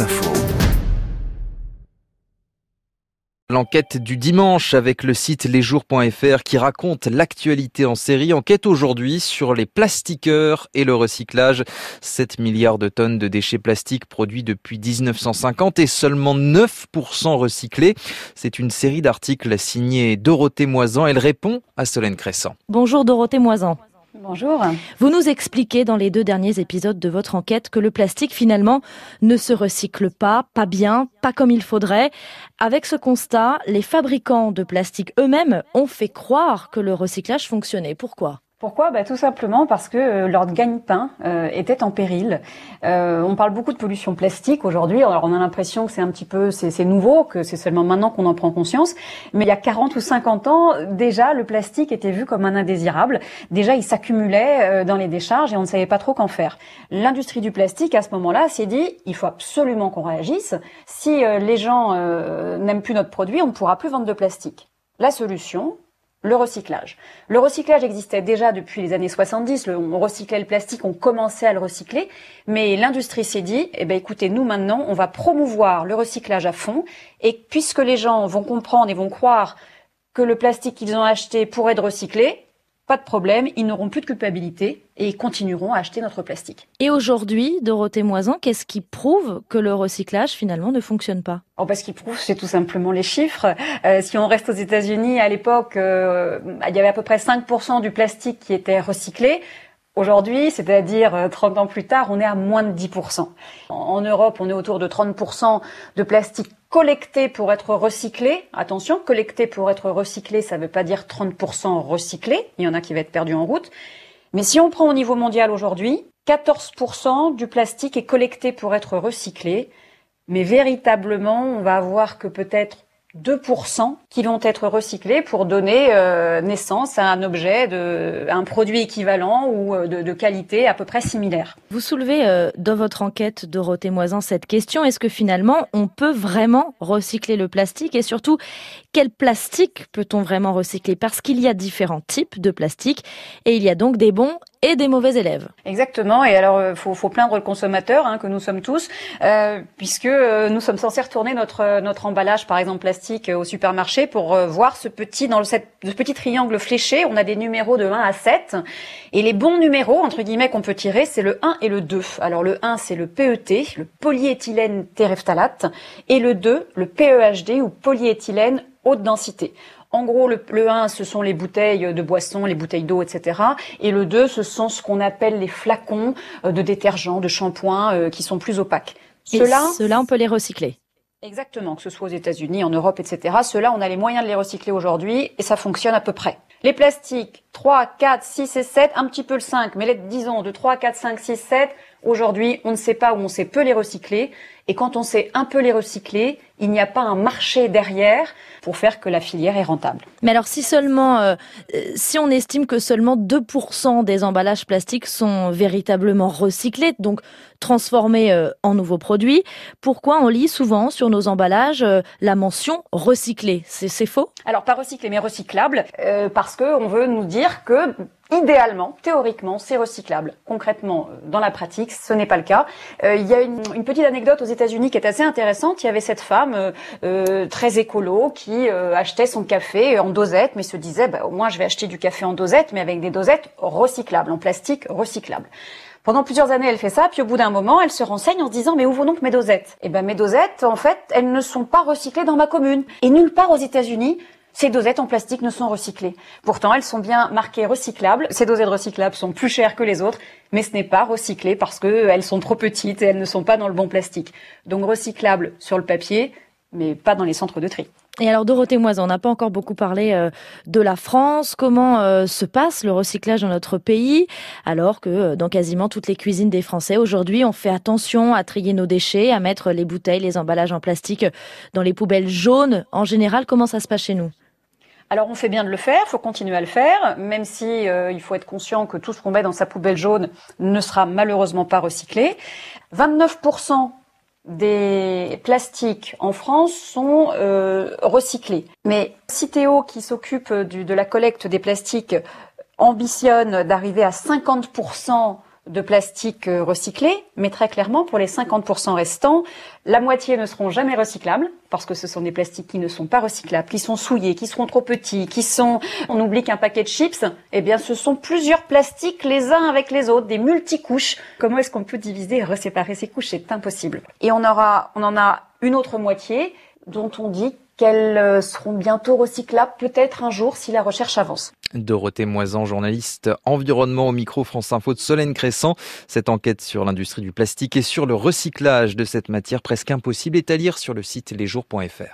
Info. L'enquête du dimanche avec le site lesjours.fr qui raconte l'actualité en série. Enquête aujourd'hui sur les plastiqueurs et le recyclage. 7 milliards de tonnes de déchets plastiques produits depuis 1950 et seulement 9% recyclés. C'est une série d'articles signés Dorothée Moisan. Elle répond à Solène Crescent. Bonjour Dorothée Moisan. Bonjour. Vous nous expliquez dans les deux derniers épisodes de votre enquête que le plastique finalement ne se recycle pas, pas bien, pas comme il faudrait. Avec ce constat, les fabricants de plastique eux-mêmes ont fait croire que le recyclage fonctionnait. Pourquoi? Pourquoi? Bah, Tout simplement parce que euh, leur gagne-pain euh, était en péril. Euh, on parle beaucoup de pollution plastique aujourd'hui. Alors on a l'impression que c'est un petit peu, c'est nouveau, que c'est seulement maintenant qu'on en prend conscience. Mais il y a 40 ou 50 ans, déjà, le plastique était vu comme un indésirable. Déjà, il s'accumulait euh, dans les décharges et on ne savait pas trop qu'en faire. L'industrie du plastique, à ce moment-là, s'est dit, il faut absolument qu'on réagisse. Si les gens n'aiment plus notre produit, on ne pourra plus vendre de plastique. La solution, le recyclage. Le recyclage existait déjà depuis les années 70. on recyclait le plastique, on commençait à le recycler. Mais l'industrie s'est dit, eh ben, écoutez, nous maintenant, on va promouvoir le recyclage à fond. Et puisque les gens vont comprendre et vont croire que le plastique qu'ils ont acheté pourrait être recyclé, pas de problème, ils n'auront plus de culpabilité et ils continueront à acheter notre plastique. Et aujourd'hui, Dorothée Moisan, qu'est-ce qui prouve que le recyclage finalement ne fonctionne pas? Oh, Ce qui prouve, c'est tout simplement les chiffres. Euh, si on reste aux États-Unis, à l'époque, euh, il y avait à peu près 5% du plastique qui était recyclé. Aujourd'hui, c'est-à-dire 30 euh, ans plus tard, on est à moins de 10%. En Europe, on est autour de 30% de plastique collecté pour être recyclé. Attention, collecté pour être recyclé, ça ne veut pas dire 30% recyclé. Il y en a qui va être perdu en route. Mais si on prend au niveau mondial aujourd'hui, 14% du plastique est collecté pour être recyclé. Mais véritablement, on va avoir que peut-être 2% qui vont être recyclés pour donner euh, naissance à un objet, de, à un produit équivalent ou euh, de, qualité à peu près similaire. Vous soulevez euh, dans votre enquête, Dorothée Moisan, cette question. Est-ce que finalement, on peut vraiment recycler le plastique? Et surtout, quel plastique peut-on vraiment recycler? Parce qu'il y a différents types de plastique et il y a donc des bons et des mauvais élèves. Exactement. Et alors, euh, faut, faut plaindre le consommateur, hein, que nous sommes tous, euh, puisque euh, nous sommes censés retourner notre notre emballage, par exemple plastique, au supermarché pour voir ce petit dans le ce petit triangle fléché. On a des numéros de 1 à 7, et les bons numéros entre guillemets qu'on peut tirer, c'est le 1 et le 2. Alors le 1, c'est le PET, le polyéthylène terephthalate, et le 2, le PEHD ou polyéthylène haute densité. En gros, le, 1, ce sont les bouteilles de boissons, les bouteilles d'eau, etc. Et le 2, ce sont ce qu'on appelle les flacons euh, de détergents, de shampoing, euh, qui sont plus opaques. Ceux-là, on peut les recycler. Exactement, que ce soit aux États-Unis, en Europe, etc. Ceux-là, on a les moyens de les recycler aujourd'hui et ça fonctionne à peu près. Les plastiques, 3, 4, 6 et 7, un petit peu le 5, mais disons de 3, 4, 5, 6, 7, aujourd'hui, on ne sait pas où on sait peu les recycler. Et quand on sait un peu les recycler, il n'y a pas un marché derrière pour faire que la filière est rentable. Mais alors si seulement, euh, si on estime que seulement 2% des emballages plastiques sont véritablement recyclés, donc transformés euh, en nouveaux produits, pourquoi on lit souvent sur nos emballages euh, la mention recyclé? C'est faux? Alors pas recyclé mais recyclable, parce qu'on veut nous dire que idéalement, théoriquement, c'est recyclable. Concrètement, dans la pratique, ce n'est pas le cas. il y a une, une petite anecdote aux États-Unis qui est assez intéressante. Il y avait cette femme euh, euh, très écolo qui euh, achetait son café en dosette, mais se disait bah, au moins je vais acheter du café en dosette, mais avec des dosettes recyclables, en plastique recyclable. Pendant plusieurs années, elle fait ça, puis au bout d'un moment, elle se renseigne en se disant mais où vont donc mes dosettes? Eh ben mes dosettes, en fait, elles ne sont pas recyclées dans ma commune. Et nulle part aux États-Unis, ces dosettes en plastique ne sont recyclées. Pourtant, elles sont bien marquées recyclables. Ces dosettes recyclables sont plus chères que les autres, mais ce n'est pas recyclé parce qu'elles sont trop petites et elles ne sont pas dans le bon plastique. Donc recyclables sur le papier, mais pas dans les centres de tri. Et alors Dorothée Moisan, on n'a pas encore beaucoup parlé euh, de la France. Comment euh, se passe le recyclage dans notre pays alors que euh, dans quasiment toutes les cuisines des Français aujourd'hui, on fait attention à trier nos déchets, à mettre les bouteilles, les emballages en plastique dans les poubelles jaunes. En général, comment ça se passe chez nous? Alors on fait bien de le faire, il faut continuer à le faire, même si euh, il faut être conscient que tout ce qu'on met dans sa poubelle jaune ne sera malheureusement pas recyclé. 29% des plastiques en France sont euh, recyclés. Mais Citeo, qui s'occupe de la collecte des plastiques, ambitionne d'arriver à 50% de plastique euh, recyclé, mais très clairement, pour les 50% restants, la moitié ne seront jamais recyclables, parce que ce sont des plastiques qui ne sont pas recyclables, qui sont souillés, qui seront trop petits, qui sont... On oublie qu'un paquet de chips, eh bien, ce sont plusieurs plastiques les uns avec les autres, des multicouches. Comment est-ce qu'on peut diviser et reséparer ces couches? C'est impossible. Et on aura, on en a une autre moitié dont on dit qu'elles euh, seront bientôt recyclables, peut-être un jour si la recherche avance. Dorothée Moisan, journaliste environnement au micro France Info de Solène Crescent. Cette enquête sur l'industrie du plastique et sur le recyclage de cette matière presque impossible est à lire sur le site lesjours.fr.